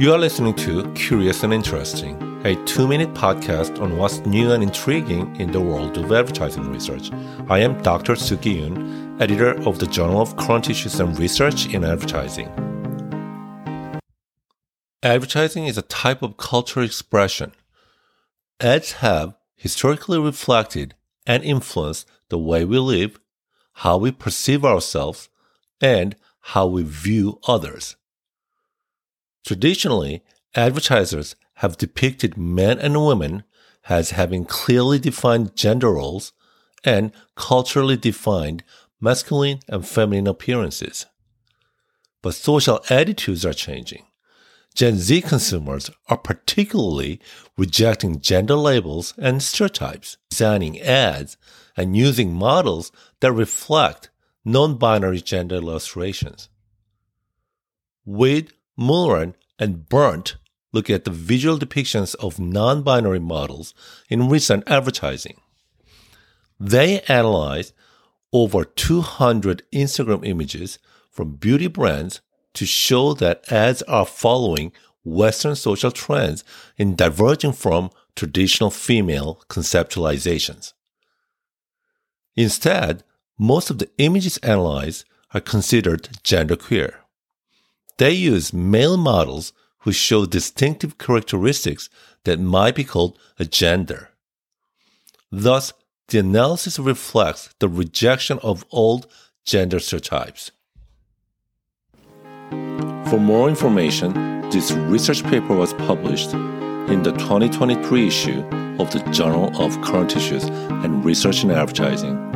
You are listening to Curious and Interesting, a two minute podcast on what's new and intriguing in the world of advertising research. I am Dr. Suki Yoon, editor of the Journal of Current Issues and Research in Advertising. Advertising is a type of cultural expression. Ads have historically reflected and influenced the way we live, how we perceive ourselves, and how we view others. Traditionally, advertisers have depicted men and women as having clearly defined gender roles and culturally defined masculine and feminine appearances. But social attitudes are changing. Gen Z consumers are particularly rejecting gender labels and stereotypes, designing ads, and using models that reflect non binary gender illustrations. Wiid Müllern and Berndt look at the visual depictions of non binary models in recent advertising. They analyzed over 200 Instagram images from beauty brands to show that ads are following Western social trends in diverging from traditional female conceptualizations. Instead, most of the images analyzed are considered genderqueer. They use male models who show distinctive characteristics that might be called agender. Thus, the analysis reflects the rejection of old gender stereotypes. For more information, this research paper was published in the 2023 issue of the Journal of Current Issues and Research in Advertising.